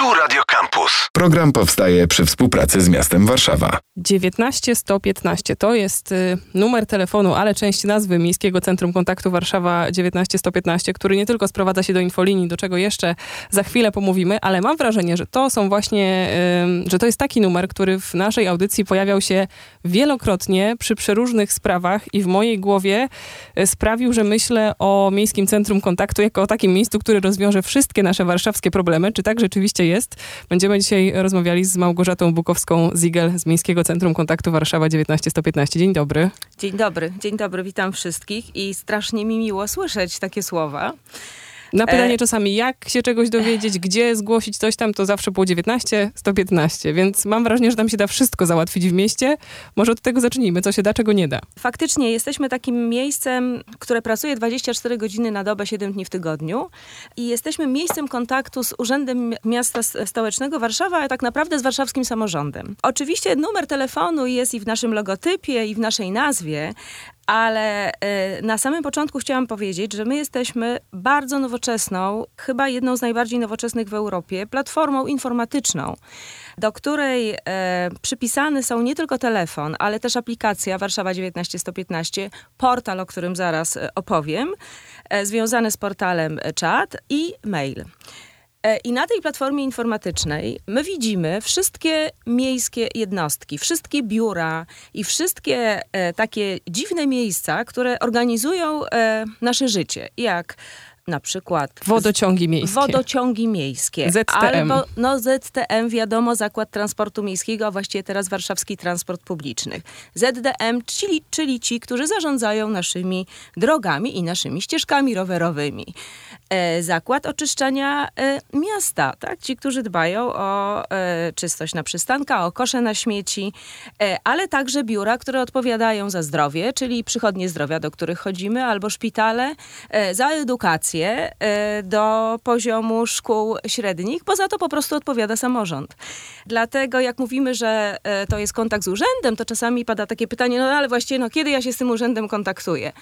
Tu Radio Campus. Program powstaje przy współpracy z miastem Warszawa. 19 115 to jest y, numer telefonu, ale część nazwy Miejskiego Centrum Kontaktu Warszawa 19 115, który nie tylko sprowadza się do infolinii, do czego jeszcze za chwilę pomówimy, ale mam wrażenie, że to są właśnie, że to jest taki numer, który w naszej audycji pojawiał się wielokrotnie przy przeróżnych sprawach i w mojej głowie y, sprawił, że myślę o Miejskim Centrum Kontaktu jako o takim miejscu, które rozwiąże wszystkie nasze warszawskie problemy. Czy tak rzeczywiście jest? Będziemy dzisiaj rozmawiali z Małgorzatą Bukowską-Zigel z Miejskiego Centrum Kontaktu Warszawa 19115. Dzień dobry. Dzień dobry, dzień dobry, witam wszystkich i strasznie mi miło słyszeć takie słowa. Na pytanie e... czasami, jak się czegoś dowiedzieć, gdzie zgłosić coś tam, to zawsze było 19, 115, więc mam wrażenie, że tam się da wszystko załatwić w mieście. Może od tego zacznijmy, co się da, czego nie da. Faktycznie, jesteśmy takim miejscem, które pracuje 24 godziny na dobę, 7 dni w tygodniu i jesteśmy miejscem kontaktu z Urzędem Miasta Stołecznego Warszawa, a tak naprawdę z warszawskim samorządem. Oczywiście numer telefonu jest i w naszym logotypie, i w naszej nazwie, ale y, na samym początku chciałam powiedzieć, że my jesteśmy bardzo nowoczesną, chyba jedną z najbardziej nowoczesnych w Europie, platformą informatyczną, do której e, przypisane są nie tylko telefon, ale też aplikacja Warszawa 19115, portal, o którym zaraz e, opowiem, e, związany z portalem czat i mail. E, I na tej platformie informatycznej my widzimy wszystkie miejskie jednostki, wszystkie biura i wszystkie e, takie dziwne miejsca, które organizują e, nasze życie, jak na przykład wodociągi miejskie. Wodociągi miejskie. ZTM. Albo no ZTM, wiadomo, Zakład Transportu Miejskiego, a właściwie teraz Warszawski Transport Publiczny. ZDM, czyli, czyli ci, którzy zarządzają naszymi drogami i naszymi ścieżkami rowerowymi. E, zakład oczyszczania e, miasta, tak? Ci, którzy dbają o e, czystość na przystankach, o kosze na śmieci, e, ale także biura, które odpowiadają za zdrowie, czyli przychodnie zdrowia, do których chodzimy, albo szpitale, e, za edukację, E, do poziomu szkół średnich, bo za to po prostu odpowiada samorząd. Dlatego jak mówimy, że e, to jest kontakt z urzędem, to czasami pada takie pytanie, no ale właściwie, no kiedy ja się z tym urzędem kontaktuję?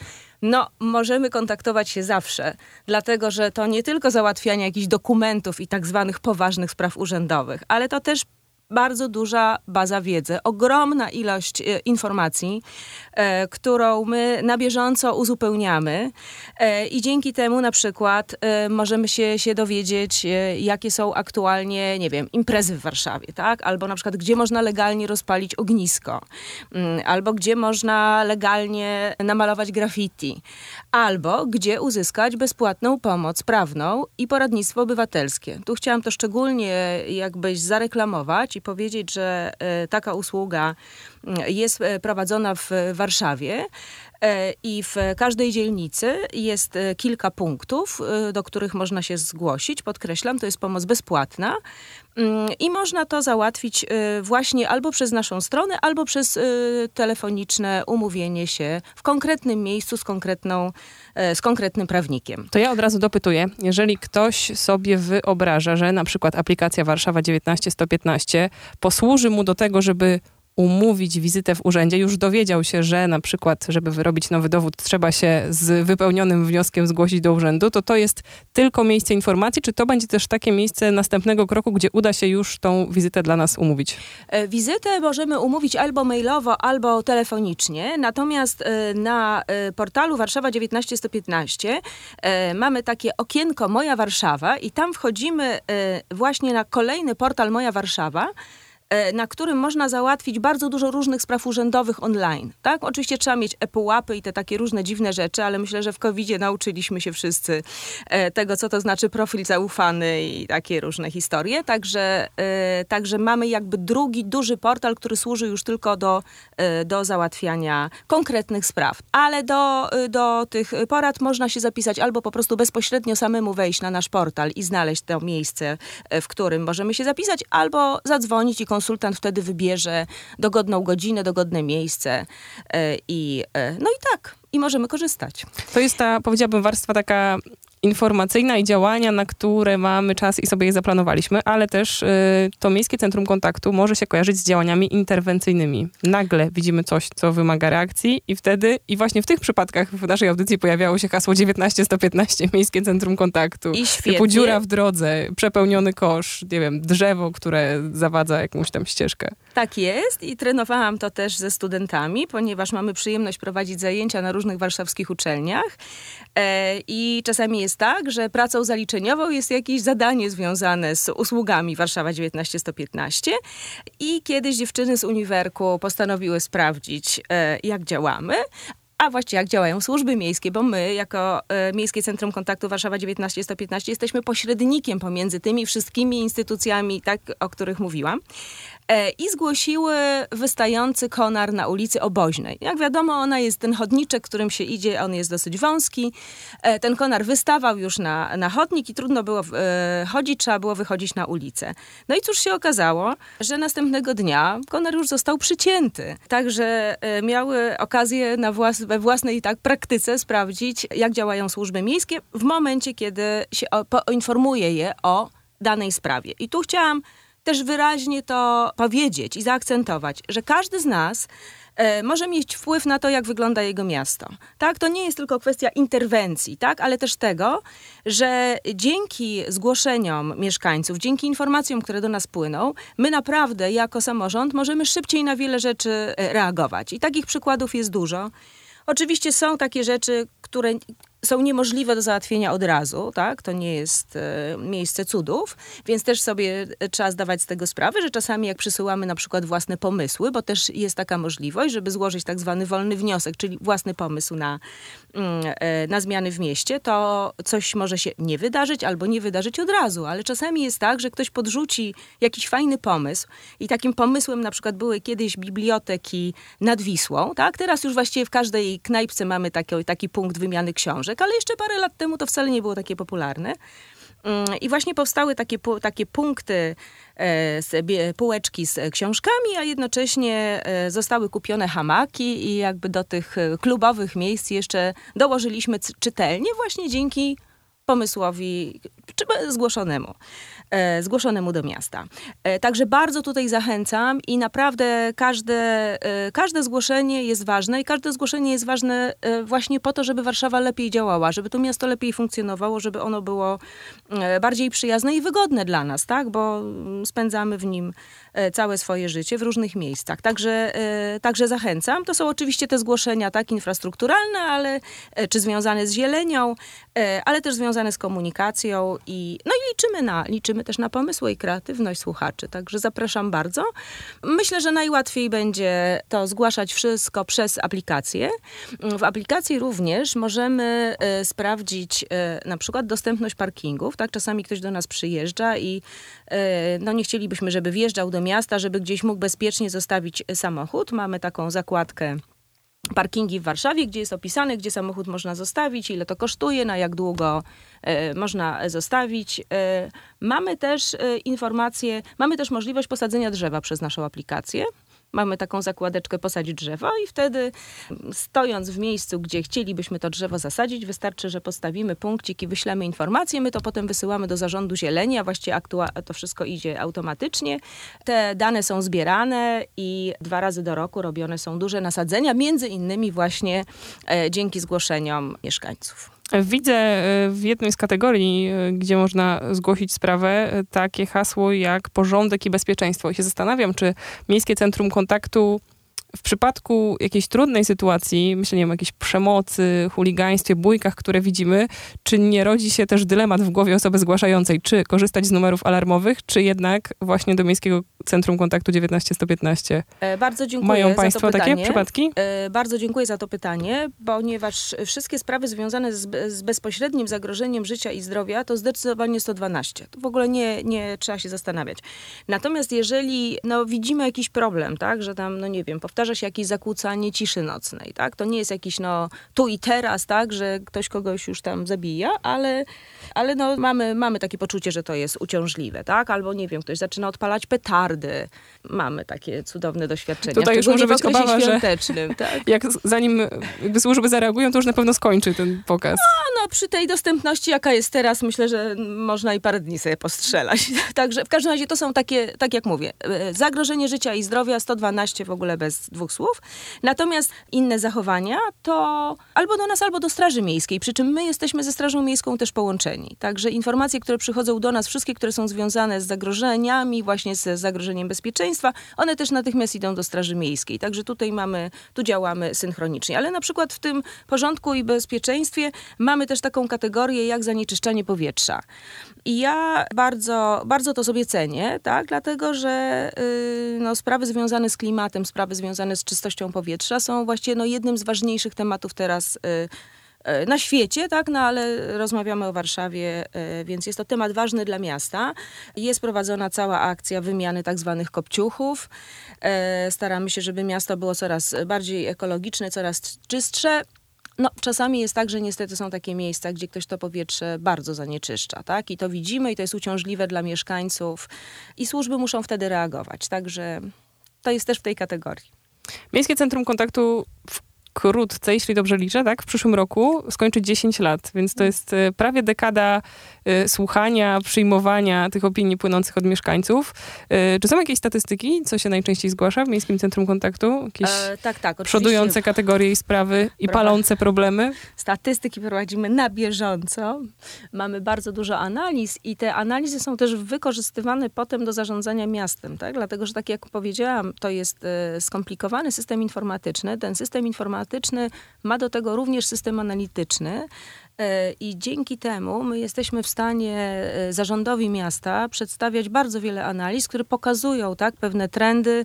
No, możemy kontaktować się zawsze, dlatego że to nie tylko załatwianie jakichś dokumentów i tak zwanych poważnych spraw urzędowych, ale to też bardzo duża baza wiedzy, ogromna ilość e, informacji, e, którą my na bieżąco uzupełniamy e, i dzięki temu na przykład e, możemy się, się dowiedzieć, e, jakie są aktualnie, nie wiem, imprezy w Warszawie, tak? Albo na przykład, gdzie można legalnie rozpalić ognisko, mm, albo gdzie można legalnie namalować graffiti, albo gdzie uzyskać bezpłatną pomoc prawną i poradnictwo obywatelskie. Tu chciałam to szczególnie jakbyś zareklamować i powiedzieć, że e, taka usługa mm, jest e, prowadzona w Warszawie. E, I w każdej dzielnicy jest kilka punktów, do których można się zgłosić. Podkreślam, to jest pomoc bezpłatna. Mm, I można to załatwić właśnie albo przez naszą stronę, albo przez telefoniczne umówienie się w konkretnym miejscu z, konkretną, z konkretnym prawnikiem. To ja od razu dopytuję, jeżeli ktoś sobie wyobraża, że na przykład aplikacja Warszawa 19115 posłuży mu do tego, żeby umówić wizytę w urzędzie, już dowiedział się, że na przykład, żeby wyrobić nowy dowód, trzeba się z wypełnionym wnioskiem zgłosić do urzędu, to to jest tylko miejsce informacji, czy to będzie też takie miejsce następnego kroku, gdzie uda się już tą wizytę dla nas umówić? E, wizytę możemy umówić albo mailowo, albo telefonicznie, natomiast e, na e, portalu Warszawa 19115 mamy takie okienko Moja Warszawa i tam wchodzimy właśnie na kolejny portal Moja Warszawa, na którym można załatwić bardzo dużo różnych spraw urzędowych online. Tak? Oczywiście trzeba mieć epułapy i te takie różne dziwne rzeczy, ale myślę, że w covid nauczyliśmy się wszyscy e, tego, co to znaczy profil zaufany i takie różne historie. Także, e, także mamy jakby drugi duży portal, który służy już tylko do, do załatwiania konkretnych spraw. Ale do, do tych porad można się zapisać albo po prostu bezpośrednio samemu wejść na nasz portal i znaleźć to miejsce, w którym możemy się zapisać, albo zadzwonić i konsultować konsultant wtedy wybierze dogodną godzinę, dogodne miejsce e, i e, no i tak, i możemy korzystać. To jest ta, powiedziałabym, warstwa taka informacyjna i działania, na które mamy czas i sobie je zaplanowaliśmy, ale też y, to Miejskie Centrum Kontaktu może się kojarzyć z działaniami interwencyjnymi. Nagle widzimy coś, co wymaga reakcji i wtedy, i właśnie w tych przypadkach w naszej audycji pojawiało się hasło 19115 Miejskie Centrum Kontaktu. I świetnie. Typu dziura w drodze, przepełniony kosz, nie wiem, drzewo, które zawadza jakąś tam ścieżkę. Tak jest i trenowałam to też ze studentami, ponieważ mamy przyjemność prowadzić zajęcia na różnych warszawskich uczelniach e, i czasami jest tak, że pracą zaliczeniową jest jakieś zadanie związane z usługami Warszawa 19115 i kiedyś dziewczyny z uniwerku postanowiły sprawdzić, e, jak działamy, a właściwie jak działają służby miejskie, bo my jako e, Miejskie Centrum Kontaktu Warszawa 19115 jesteśmy pośrednikiem pomiędzy tymi wszystkimi instytucjami, tak, o których mówiłam. E, I zgłosiły wystający konar na ulicy Oboźnej. Jak wiadomo, ona jest ten chodniczek, którym się idzie, on jest dosyć wąski. E, ten konar wystawał już na, na chodnik i trudno było e, chodzić, trzeba było wychodzić na ulicę. No i cóż się okazało, że następnego dnia konar już został przycięty. Także miały okazję na włas we własnej tak praktyce sprawdzić, jak działają służby miejskie w momencie, kiedy się poinformuje je o danej sprawie. I tu chciałam też wyraźnie to powiedzieć i zaakcentować, że każdy z nas e, może mieć wpływ na to, jak wygląda jego miasto. Tak, to nie jest tylko kwestia interwencji, tak, ale też tego, że dzięki zgłoszeniom mieszkańców, dzięki informacjom, które do nas płyną, my naprawdę jako samorząd możemy szybciej na wiele rzeczy e, reagować. I takich przykładów jest dużo. Oczywiście są takie rzeczy, które są niemożliwe do załatwienia od razu, tak? To nie jest e, miejsce cudów, więc też sobie e, trzeba zdawać z tego sprawę, że czasami jak przysyłamy na przykład własne pomysły, bo też jest taka możliwość, żeby złożyć tak zwany wolny wniosek, czyli własny pomysł na, mm, e, na zmiany w mieście, to coś może się nie wydarzyć albo nie wydarzyć od razu, ale czasami jest tak, że ktoś podrzuci jakiś fajny pomysł i takim pomysłem na przykład były kiedyś biblioteki nad Wisłą, tak? Teraz już właściwie w każdej knajpce mamy taki, taki punkt wymiany książek, ale jeszcze parę lat temu to wcale nie było takie popularne. Mm, I właśnie powstały takie, takie punkty, e, półeczki z książkami, a jednocześnie e, zostały kupione hamaki i jakby do tych e, klubowych miejsc jeszcze dołożyliśmy czytelnie właśnie dzięki pomysłowi zgłoszonemu. E, zgłoszonemu do miasta. E, także bardzo tutaj zachęcam i naprawdę każde, e, każde zgłoszenie jest ważne i każde zgłoszenie jest ważne właśnie po to, żeby Warszawa lepiej działała, żeby to miasto lepiej funkcjonowało, żeby ono było bardziej przyjazne i wygodne dla nas, tak? Bo mm, spędzamy w nim całe swoje życie w różnych miejscach. Także, także zachęcam. To są oczywiście te zgłoszenia tak infrastrukturalne, ale czy związane z zielenią, ale też związane z komunikacją i no i liczymy na, liczymy też na pomysły i kreatywność słuchaczy, także zapraszam bardzo. Myślę, że najłatwiej będzie to zgłaszać wszystko przez aplikację. W aplikacji również możemy e, sprawdzić e, na przykład dostępność parkingów. Tak, czasami ktoś do nas przyjeżdża i e, no nie chcielibyśmy, żeby wjeżdżał do miasta, żeby gdzieś mógł bezpiecznie zostawić samochód. Mamy taką zakładkę parkingi w Warszawie, gdzie jest opisane, gdzie samochód można zostawić, ile to kosztuje, na jak długo e, można zostawić. E, mamy też e, informacje, mamy też możliwość posadzenia drzewa przez naszą aplikację. Mamy taką zakładeczkę posadzić drzewo i wtedy stojąc w miejscu, gdzie chcielibyśmy to drzewo zasadzić, wystarczy, że postawimy punkcik i wyślemy informację. My to potem wysyłamy do zarządu zieleni, a właściwie aktua- to wszystko idzie automatycznie. Te dane są zbierane i dwa razy do roku robione są duże nasadzenia, między innymi właśnie e, dzięki zgłoszeniom mieszkańców. Widzę e, w jednej z kategorii, e, gdzie można zgłosić sprawę, e, takie hasło jak porządek i bezpieczeństwo. I się zastanawiam, czy Miejskie Centrum Kontaktu w przypadku jakiejś trudnej sytuacji, myślę, nie wiem, jakiejś przemocy, chuligaństwie, bójkach, które widzimy, czy nie rodzi się też dylemat w głowie osoby zgłaszającej, czy korzystać z numerów alarmowych, czy jednak właśnie do Miejskiego Centrum Kontaktu 19115? E, bardzo dziękuję Mają Państwo takie przypadki? E, bardzo dziękuję za to pytanie, ponieważ wszystkie sprawy związane z, z, bezpośrednim zagrożeniem życia i zdrowia to zdecydowanie 112. To w ogóle nie, nie trzeba się zastanawiać. Natomiast jeżeli no, widzimy jakiś problem, tak, że tam, no nie wiem, powtarza się jakieś zakłócanie ciszy nocnej, tak? To nie jest jakiś no tu i teraz, tak, że ktoś kogoś już tam zabija, ale, ale no mamy, mamy takie poczucie, że to jest uciążliwe, tak? Albo nie wiem, ktoś zaczyna odpalać petardy. Mamy takie cudowne doświadczenia. Tutaj już może być obawa, że tak? jak zanim jakby służby zareagują, to już na pewno skończy ten pokaz. No, przy tej dostępności, jaka jest teraz, myślę, że można i parę dni sobie postrzelać. Także w każdym razie to są takie, tak jak mówię, e, zagrożenie życia i zdrowia 112 w ogóle bez dwóch słów. Natomiast inne zachowania to albo do nas, albo do Straży Miejskiej, przy czym my jesteśmy ze Strażą Miejską też połączeni. Także informacje, które przychodzą do nas, wszystkie, które są związane z zagrożeniami, właśnie z zagrożeniem bezpieczeństwa, one też natychmiast idą do Straży Miejskiej. Także tutaj mamy, tu działamy synchronicznie. Ale na przykład w tym porządku i bezpieczeństwie mamy też taką kategorię jak zanieczyszczenie powietrza. I ja bardzo, bardzo to sobie cenię, tak? dlatego że yy, no, sprawy związane z klimatem, sprawy związane z czystością powietrza są właściwie no, jednym z ważniejszych tematów teraz yy, na świecie, tak, no ale rozmawiamy o Warszawie, więc jest to temat ważny dla miasta. Jest prowadzona cała akcja wymiany tak zwanych kopciuchów. Staramy się, żeby miasto było coraz bardziej ekologiczne, coraz czystsze. No, czasami jest tak, że niestety są takie miejsca, gdzie ktoś to powietrze bardzo zanieczyszcza, tak? I to widzimy i to jest uciążliwe dla mieszkańców i służby muszą wtedy reagować. Także to jest też w tej kategorii. Miejskie Centrum Kontaktu wkrótce, jeśli dobrze liczę, tak, w przyszłym roku skończy 10 lat, więc to jest e, prawie dekada e, słuchania, przyjmowania tych opinii płynących od mieszkańców. E, czy są jakieś statystyki, co się najczęściej zgłasza w Miejskim Centrum Kontaktu? Jakieś e, tak, tak. Przodujące kategorie i sprawy i palące problemy? Statystyki prowadzimy na bieżąco. Mamy bardzo dużo analiz i te analizy są też wykorzystywane potem do zarządzania miastem, tak? Dlatego, że tak jak powiedziałam, to jest skomplikowany system informatyczny. Ten system informatyczny ma do tego również system analityczny. E, I dzięki temu my jesteśmy w stanie e, zarządowi miasta przedstawiać bardzo wiele analiz, które pokazują tak, pewne trendy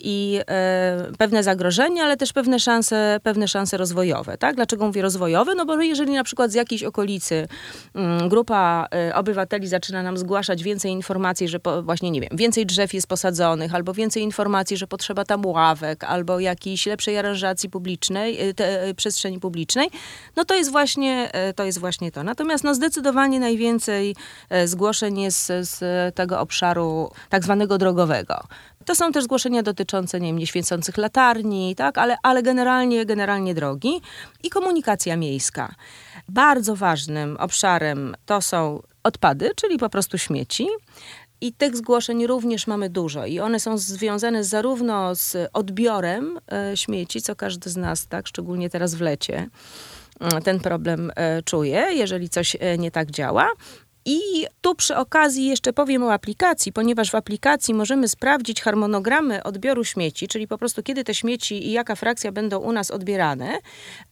i e, pewne zagrożenia, ale też pewne szanse, pewne szanse rozwojowe. Tak? Dlaczego mówię rozwojowe? No bo jeżeli na przykład z jakiejś okolicy mm, grupa obywateli zaczyna nam zgłaszać więcej informacji, że po, właśnie, nie wiem, więcej drzew jest posadzonych, albo więcej informacji, że potrzeba tam ławek, albo jakiejś lepszej aranżacji publicznej, te, przestrzeni publicznej, no to jest właśnie E, to jest właśnie to. Natomiast no, zdecydowanie najwięcej e, zgłoszeń jest z tego obszaru tak zwanego drogowego. To są też zgłoszenia dotyczące, nie wiem, nieświecących latarni, tak, ale, ale generalnie, generalnie drogi i komunikacja miejska. Bardzo ważnym obszarem to są odpady, czyli po prostu śmieci. I tych zgłoszeń również mamy dużo i one są związane zarówno z odbiorem e, śmieci, co każdy z nas, tak, szczególnie teraz w lecie, ten problem e, czuje, jeżeli coś e, nie tak działa. I tu przy okazji jeszcze powiem o aplikacji, ponieważ w aplikacji możemy sprawdzić harmonogramy odbioru śmieci, czyli po prostu kiedy te śmieci i jaka frakcja będą u nas odbierane.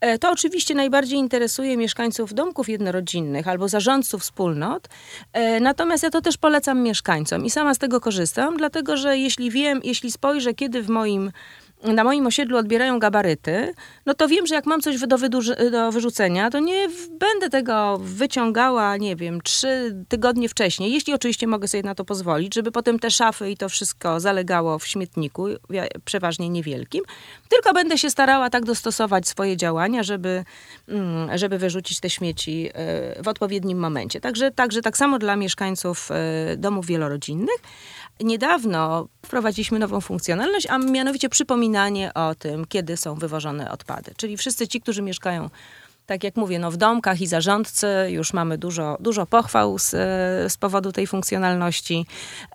E, to oczywiście najbardziej interesuje mieszkańców domków jednorodzinnych albo zarządców wspólnot. Natomiast ja to też polecam mieszkańcom i sama z tego korzystam, dlatego że jeśli wiem, jeśli spojrzę, kiedy w moim na moim osiedlu odbierają gabaryty, no to wiem, że jak mam coś do, do wyrzucenia, to nie będę tego wyciągała, nie wiem, trzy tygodnie wcześniej, jeśli oczywiście mogę sobie na to pozwolić, żeby potem te szafy i to wszystko zalegało w śmietniku, przeważnie niewielkim, tylko będę się starała tak dostosować swoje działania, żeby, mm, żeby wyrzucić te śmieci e, w odpowiednim momencie. Także, także tak samo dla mieszkańców e, domów wielorodzinnych. Niedawno wprowadziliśmy nową funkcjonalność, a mianowicie przypominanie o tym, kiedy są wywożone odpady. Czyli wszyscy ci, którzy mieszkają tak jak mówię, no w domkach i zarządcy już mamy dużo, dużo pochwał z, z powodu tej funkcjonalności.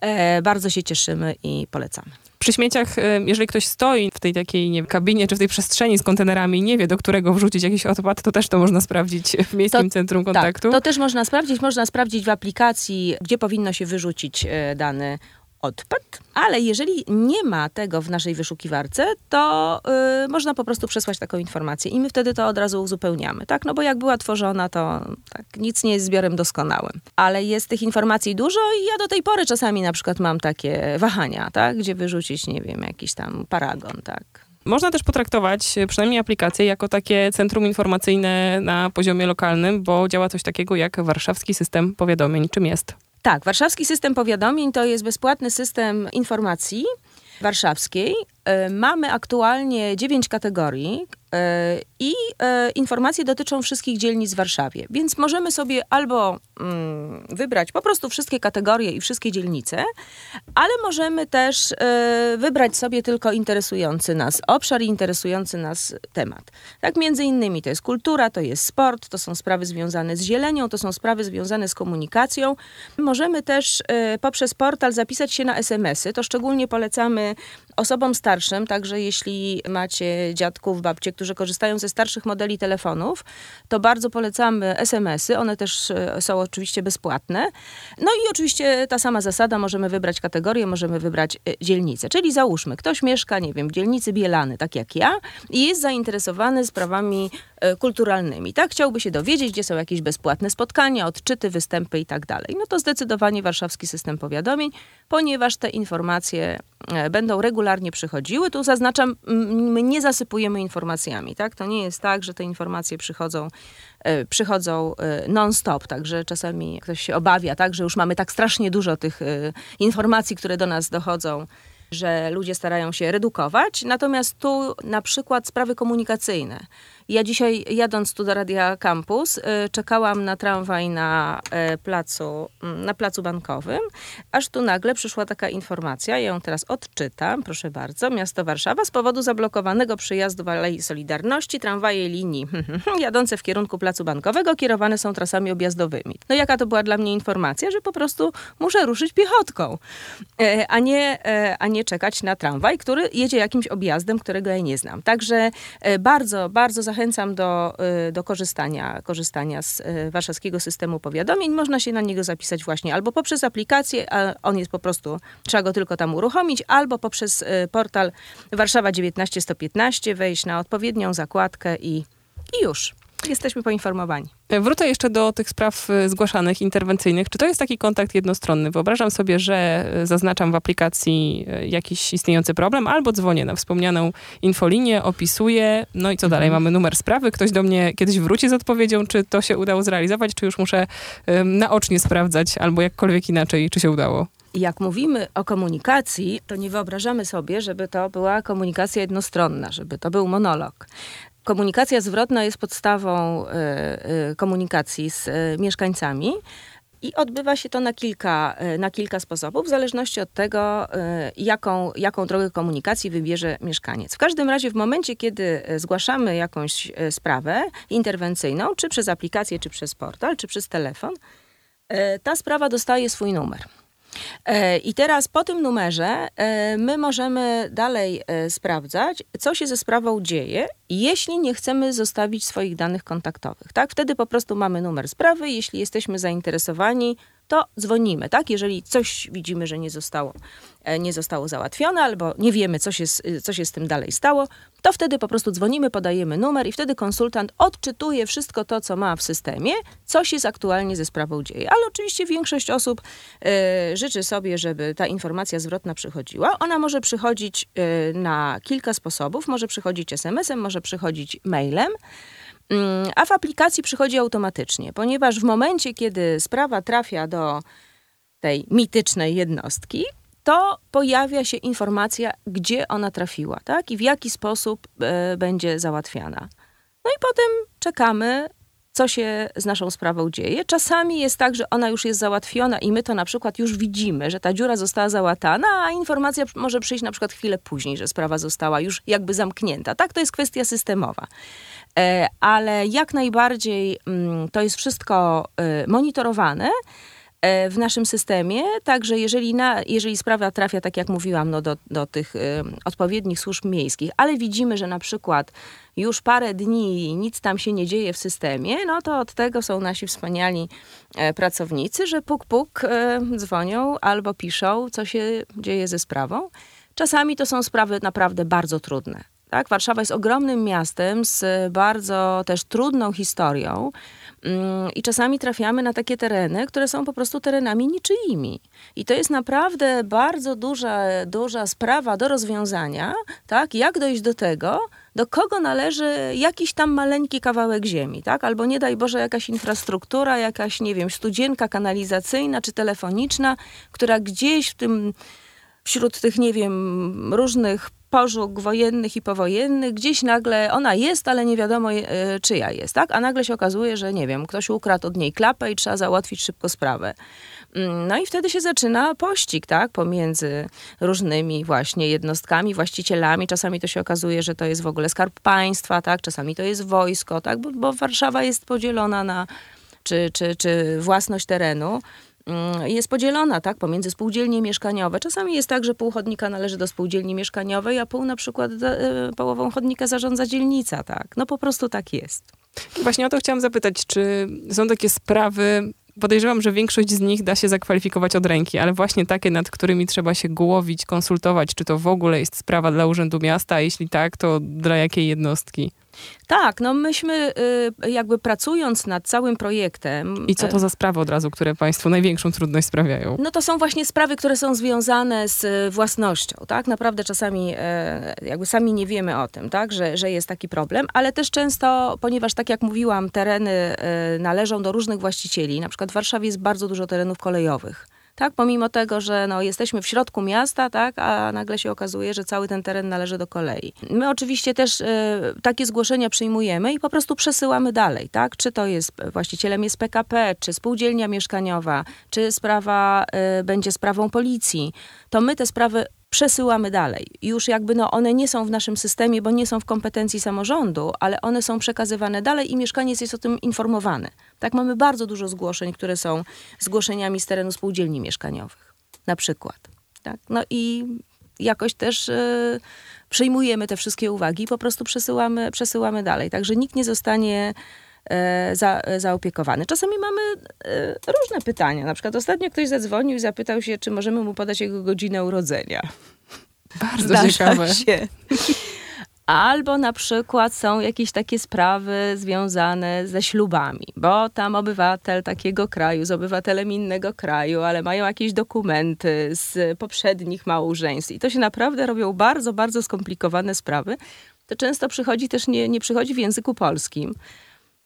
E, bardzo się cieszymy i polecamy. Przy śmieciach, e, jeżeli ktoś stoi w tej takiej nie, kabinie czy w tej przestrzeni z kontenerami i nie wie, do którego wrzucić jakiś odpad, to też to można sprawdzić w Miejskim to, Centrum tak, Kontaktu. Tak, to też można sprawdzić. Można sprawdzić w aplikacji, gdzie powinno się wyrzucić e, dany odpad, ale jeżeli nie ma tego w naszej wyszukiwarce, to yy, można po prostu przesłać taką informację i my wtedy to od razu uzupełniamy, tak? No bo jak była tworzona, to tak, nic nie jest zbiorem doskonałym. Ale jest tych informacji dużo i ja do tej pory czasami na przykład mam takie wahania, tak? Gdzie wyrzucić, nie wiem, jakiś tam paragon, tak? Można też potraktować przynajmniej aplikację jako takie centrum informacyjne na poziomie lokalnym, bo działa coś takiego jak warszawski system powiadomień. Czym jest? Tak, warszawski system powiadomień to jest bezpłatny system informacji warszawskiej, mamy aktualnie dziewięć kategorii, E, I e, informacje dotyczą wszystkich dzielnic w Warszawie, więc możemy sobie albo mm, wybrać po prostu wszystkie kategorie i wszystkie dzielnice, ale możemy też e, wybrać sobie tylko interesujący nas obszar i interesujący nas temat. Tak, między innymi to jest kultura, to jest sport, to są sprawy związane z zielenią, to są sprawy związane z komunikacją. Możemy też poprzez portal zapisać się na SMS-y. To szczególnie polecamy osobom starszym, także jeśli macie dziadków, babcie, którzy korzystają ze starszych modeli telefonów, to bardzo polecamy SMS-y. One też e, są oczywiście bezpłatne. No i oczywiście ta sama zasada, możemy wybrać kategorię, możemy wybrać e, dzielnicę. Czyli załóżmy, ktoś mieszka, nie wiem, w dzielnicy Bielany, tak jak ja, i jest zainteresowany sprawami e, kulturalnymi, tak? Chciałby się dowiedzieć, gdzie są jakieś bezpłatne spotkania, odczyty, występy i tak dalej. No to zdecydowanie warszawski system powiadomień, ponieważ te informacje będą regularnie przychodziły. Tu zaznaczam, my nie zasypujemy informacjami, tak? To nie jest tak, że te informacje przychodzą, e, przychodzą e, non-stop, także czasami ktoś się obawia, tak? Że już mamy tak strasznie dużo tych e, informacji, które do nas dochodzą, że ludzie starają się redukować. Natomiast tu na przykład sprawy komunikacyjne. Ja dzisiaj jadąc tu do Radia Campus y, czekałam na tramwaj na y, placu, mm, na placu bankowym, aż tu nagle przyszła taka informacja, ja ją teraz odczytam, proszę bardzo. Miasto Warszawa z powodu zablokowanego przyjazdu w Alei Solidarności tramwaje linii jadące w kierunku placu bankowego kierowane są trasami objazdowymi. No jaka to była dla mnie informacja, że po prostu muszę ruszyć piechotką, e, a nie, e, a nie czekać na tramwaj, który jedzie jakimś objazdem, którego ja nie znam. Także e, bardzo, bardzo zachęcam zachęcam do, y, do korzystania, korzystania z y, warszawskiego systemu powiadomień. Można się na niego zapisać właśnie albo poprzez aplikację, a on jest po prostu, trzeba go tylko tam uruchomić, albo poprzez y, portal Warszawa 19115, wejść na odpowiednią zakładkę i, i już. Jesteśmy poinformowani. Wrócę jeszcze do tych spraw y, zgłaszanych, interwencyjnych. Czy to jest taki kontakt jednostronny? Wyobrażam sobie, że y, zaznaczam w aplikacji y, jakiś istniejący problem, albo dzwonię na wspomnianą infolinię, opisuję, no i co dalej? Mhm. Mamy numer sprawy, ktoś do mnie kiedyś wróci z odpowiedzią, czy to się udało zrealizować, czy już muszę naocznie sprawdzać, albo jakkolwiek inaczej, czy się udało? Jak mówimy o komunikacji, to nie wyobrażamy sobie, żeby to była komunikacja jednostronna, żeby to był monolog. Komunikacja zwrotna jest podstawą e, e, komunikacji z e, mieszkańcami. I odbywa się to na kilka, na kilka sposobów, w zależności od tego, jaką, jaką drogę komunikacji wybierze mieszkaniec. W każdym razie, w momencie, kiedy zgłaszamy jakąś sprawę interwencyjną, czy przez aplikację, czy przez portal, czy przez telefon, ta sprawa dostaje swój numer. E, I teraz po tym numerze e, my możemy dalej e, sprawdzać, co się ze sprawą dzieje, jeśli nie chcemy zostawić swoich danych kontaktowych. Tak? Wtedy po prostu mamy numer sprawy. Jeśli jesteśmy zainteresowani, to dzwonimy, tak? Jeżeli coś widzimy, że nie zostało, e, nie zostało załatwione, albo nie wiemy, co się, co się z tym dalej stało, to wtedy po prostu dzwonimy, podajemy numer i wtedy konsultant odczytuje wszystko to, co ma w systemie, co się aktualnie ze sprawą dzieje. Ale oczywiście większość osób y, życzy sobie, żeby ta informacja zwrotna przychodziła. Ona może przychodzić y, na kilka sposobów. Może przychodzić SMS-em, może przychodzić mailem. Mm, a w aplikacji przychodzi automatycznie, ponieważ w momencie, kiedy sprawa trafia do tej mitycznej jednostki, to pojawia się informacja, gdzie ona trafiła, tak? I w jaki sposób e, będzie załatwiana. No i potem czekamy, co się z naszą sprawą dzieje. Czasami jest tak, że ona już jest załatwiona i my to na przykład już widzimy, że ta dziura została załatana, a informacja może przyjść na przykład chwilę później, że sprawa została już jakby zamknięta. Tak, to jest kwestia systemowa. E, ale jak najbardziej mm, to jest wszystko e, monitorowane e, w naszym systemie, także jeżeli, na, jeżeli sprawa trafia, tak jak mówiłam, no do, do tych y, odpowiednich służb miejskich, ale widzimy, że na przykład już parę dni nic tam się nie dzieje w systemie, no to od tego są nasi wspaniali e, pracownicy, że puk puk dzwonią albo piszą, co się dzieje ze sprawą. Czasami to są sprawy naprawdę bardzo trudne. Tak? Warszawa jest ogromnym miastem z bardzo też trudną historią. Mm, I czasami trafiamy na takie tereny, które są po prostu terenami niczyimi. I to jest naprawdę bardzo duża, duża sprawa do rozwiązania, tak? Jak dojść do tego, do kogo należy jakiś tam maleńki kawałek ziemi, tak? Albo nie daj Boże jakaś infrastruktura, jakaś, nie wiem, studzienka kanalizacyjna czy telefoniczna, która gdzieś w tym, wśród tych, nie wiem, różnych pożóg wojennych i powojennych, gdzieś nagle ona jest, ale nie wiadomo e, czyja jest, tak? A nagle się okazuje, że nie wiem, ktoś ukradł od niej klapę i trzeba załatwić szybko sprawę. Mm, no i wtedy się zaczyna pościg, tak, pomiędzy różnymi właśnie jednostkami, właścicielami. Czasami to się okazuje, że to jest w ogóle skarb państwa, tak, czasami to jest wojsko, tak, bo, bo Warszawa jest podzielona na, czy, czy, czy własność terenu jest podzielona, tak, pomiędzy spółdzielnie mieszkaniowe. Czasami jest tak, że pół chodnika należy do spółdzielni mieszkaniowej, a pół na przykład e, połową chodnika zarządza dzielnica, tak. No po prostu tak jest. Właśnie o to chciałam zapytać, czy są takie sprawy, podejrzewam, że większość z nich da się zakwalifikować od ręki, ale właśnie takie, nad którymi trzeba się głowić, konsultować, czy to w ogóle jest sprawa dla Urzędu Miasta, a jeśli tak, to dla jakiej jednostki? Tak, no myśmy y, jakby pracując nad całym projektem. I co to za sprawy od razu, które Państwu największą trudność sprawiają? No to są właśnie sprawy, które są związane z y, własnością, tak? Naprawdę czasami jakby sami nie wiemy o tym, tak? Że, że jest taki problem, ale też często, ponieważ tak jak mówiłam, tereny należą do różnych właścicieli, na przykład w Warszawie jest bardzo dużo terenów kolejowych tak, pomimo tego, że no, jesteśmy w środku miasta, tak, a nagle się okazuje, że cały ten teren należy do kolei. My oczywiście też y, takie zgłoszenia przyjmujemy i po prostu przesyłamy dalej, tak, czy to jest właścicielem jest PKP, czy spółdzielnia mieszkaniowa, czy sprawa y, będzie sprawą policji, to my te sprawy przesyłamy dalej. Już jakby no one nie są w naszym systemie, bo nie są w kompetencji samorządu, ale one są przekazywane dalej i mieszkaniec jest o tym informowany. Tak mamy bardzo dużo zgłoszeń, które są zgłoszeniami z terenu spółdzielni mieszkaniowych, na przykład. Tak? No i jakoś też y, przyjmujemy te wszystkie uwagi i po prostu przesyłamy, przesyłamy dalej. Także nikt nie zostanie za, zaopiekowany. Czasami mamy e, różne pytania. Na przykład ostatnio ktoś zadzwonił i zapytał się, czy możemy mu podać jego godzinę urodzenia. Bardzo Zdarza ciekawe. Się. Albo na przykład są jakieś takie sprawy związane ze ślubami, bo tam obywatel takiego kraju z obywatelem innego kraju, ale mają jakieś dokumenty z poprzednich małżeństw. I to się naprawdę robią bardzo, bardzo skomplikowane sprawy. To często przychodzi też, nie, nie przychodzi w języku polskim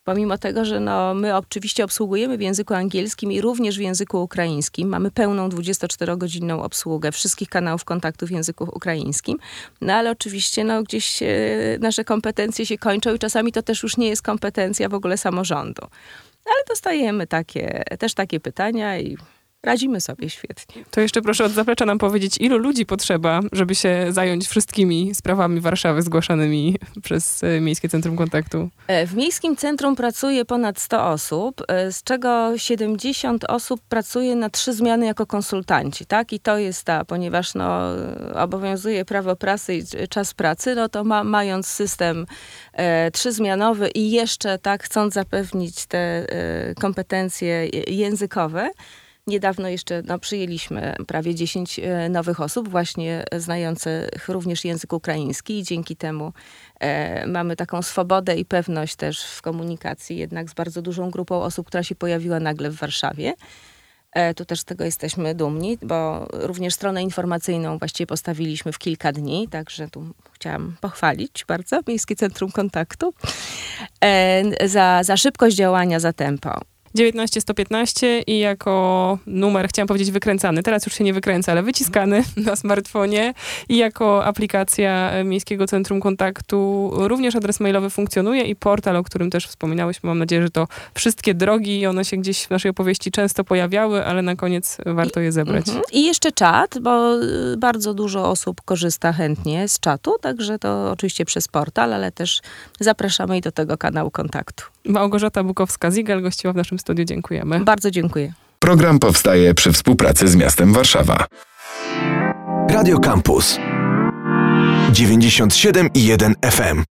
Pomimo tego, że no, my oczywiście obsługujemy w języku angielskim i również w języku ukraińskim, mamy pełną 24-godzinną obsługę wszystkich kanałów kontaktu w języku ukraińskim, no ale oczywiście no, gdzieś e, nasze kompetencje się kończą i czasami to też już nie jest kompetencja w ogóle samorządu. Ale dostajemy takie, też takie pytania i radzimy sobie świetnie. To jeszcze proszę od zaplecza nam powiedzieć, ilu ludzi potrzeba, żeby się zająć wszystkimi sprawami Warszawy zgłaszanymi przez e, Miejskie Centrum Kontaktu? E, w Miejskim Centrum pracuje ponad 100 osób, e, z czego 70 osób pracuje na trzy zmiany jako konsultanci, tak? I to jest ta, ponieważ no, obowiązuje prawo prasy i czas pracy, no to ma, mając system e, trzyzmianowy i jeszcze tak chcąc zapewnić te e, kompetencje językowe, Niedawno jeszcze no, przyjęliśmy prawie 10 e, nowych osób, właśnie znających również język ukraiński i dzięki temu e, mamy taką swobodę i pewność też w komunikacji jednak z bardzo dużą grupą osób, która się pojawiła nagle w Warszawie. E, tu też z tego jesteśmy dumni, bo również stronę informacyjną właściwie postawiliśmy w kilka dni, także tu chciałam pochwalić bardzo Miejskie Centrum Kontaktu e, za, za szybkość działania, za tempo. 19 115 i jako numer, chciałam powiedzieć wykręcany, teraz już się nie wykręca, ale wyciskany na smartfonie i jako aplikacja Miejskiego Centrum Kontaktu również adres mailowy funkcjonuje i portal, o którym też wspominałyśmy. Mam nadzieję, że to wszystkie drogi, one się gdzieś w naszej opowieści często pojawiały, ale na koniec warto je zebrać. Mhm. I jeszcze czat, bo y, bardzo dużo osób korzysta chętnie z czatu, także to oczywiście przez portal, ale też zapraszamy i do tego kanału kontaktu. Małgorzata Bukowska-Zigel gościła w naszym studiu. Dziękujemy. Bardzo dziękuję. Program powstaje przy współpracy z miastem Warszawa. Radio Campus 97 i 1 FM.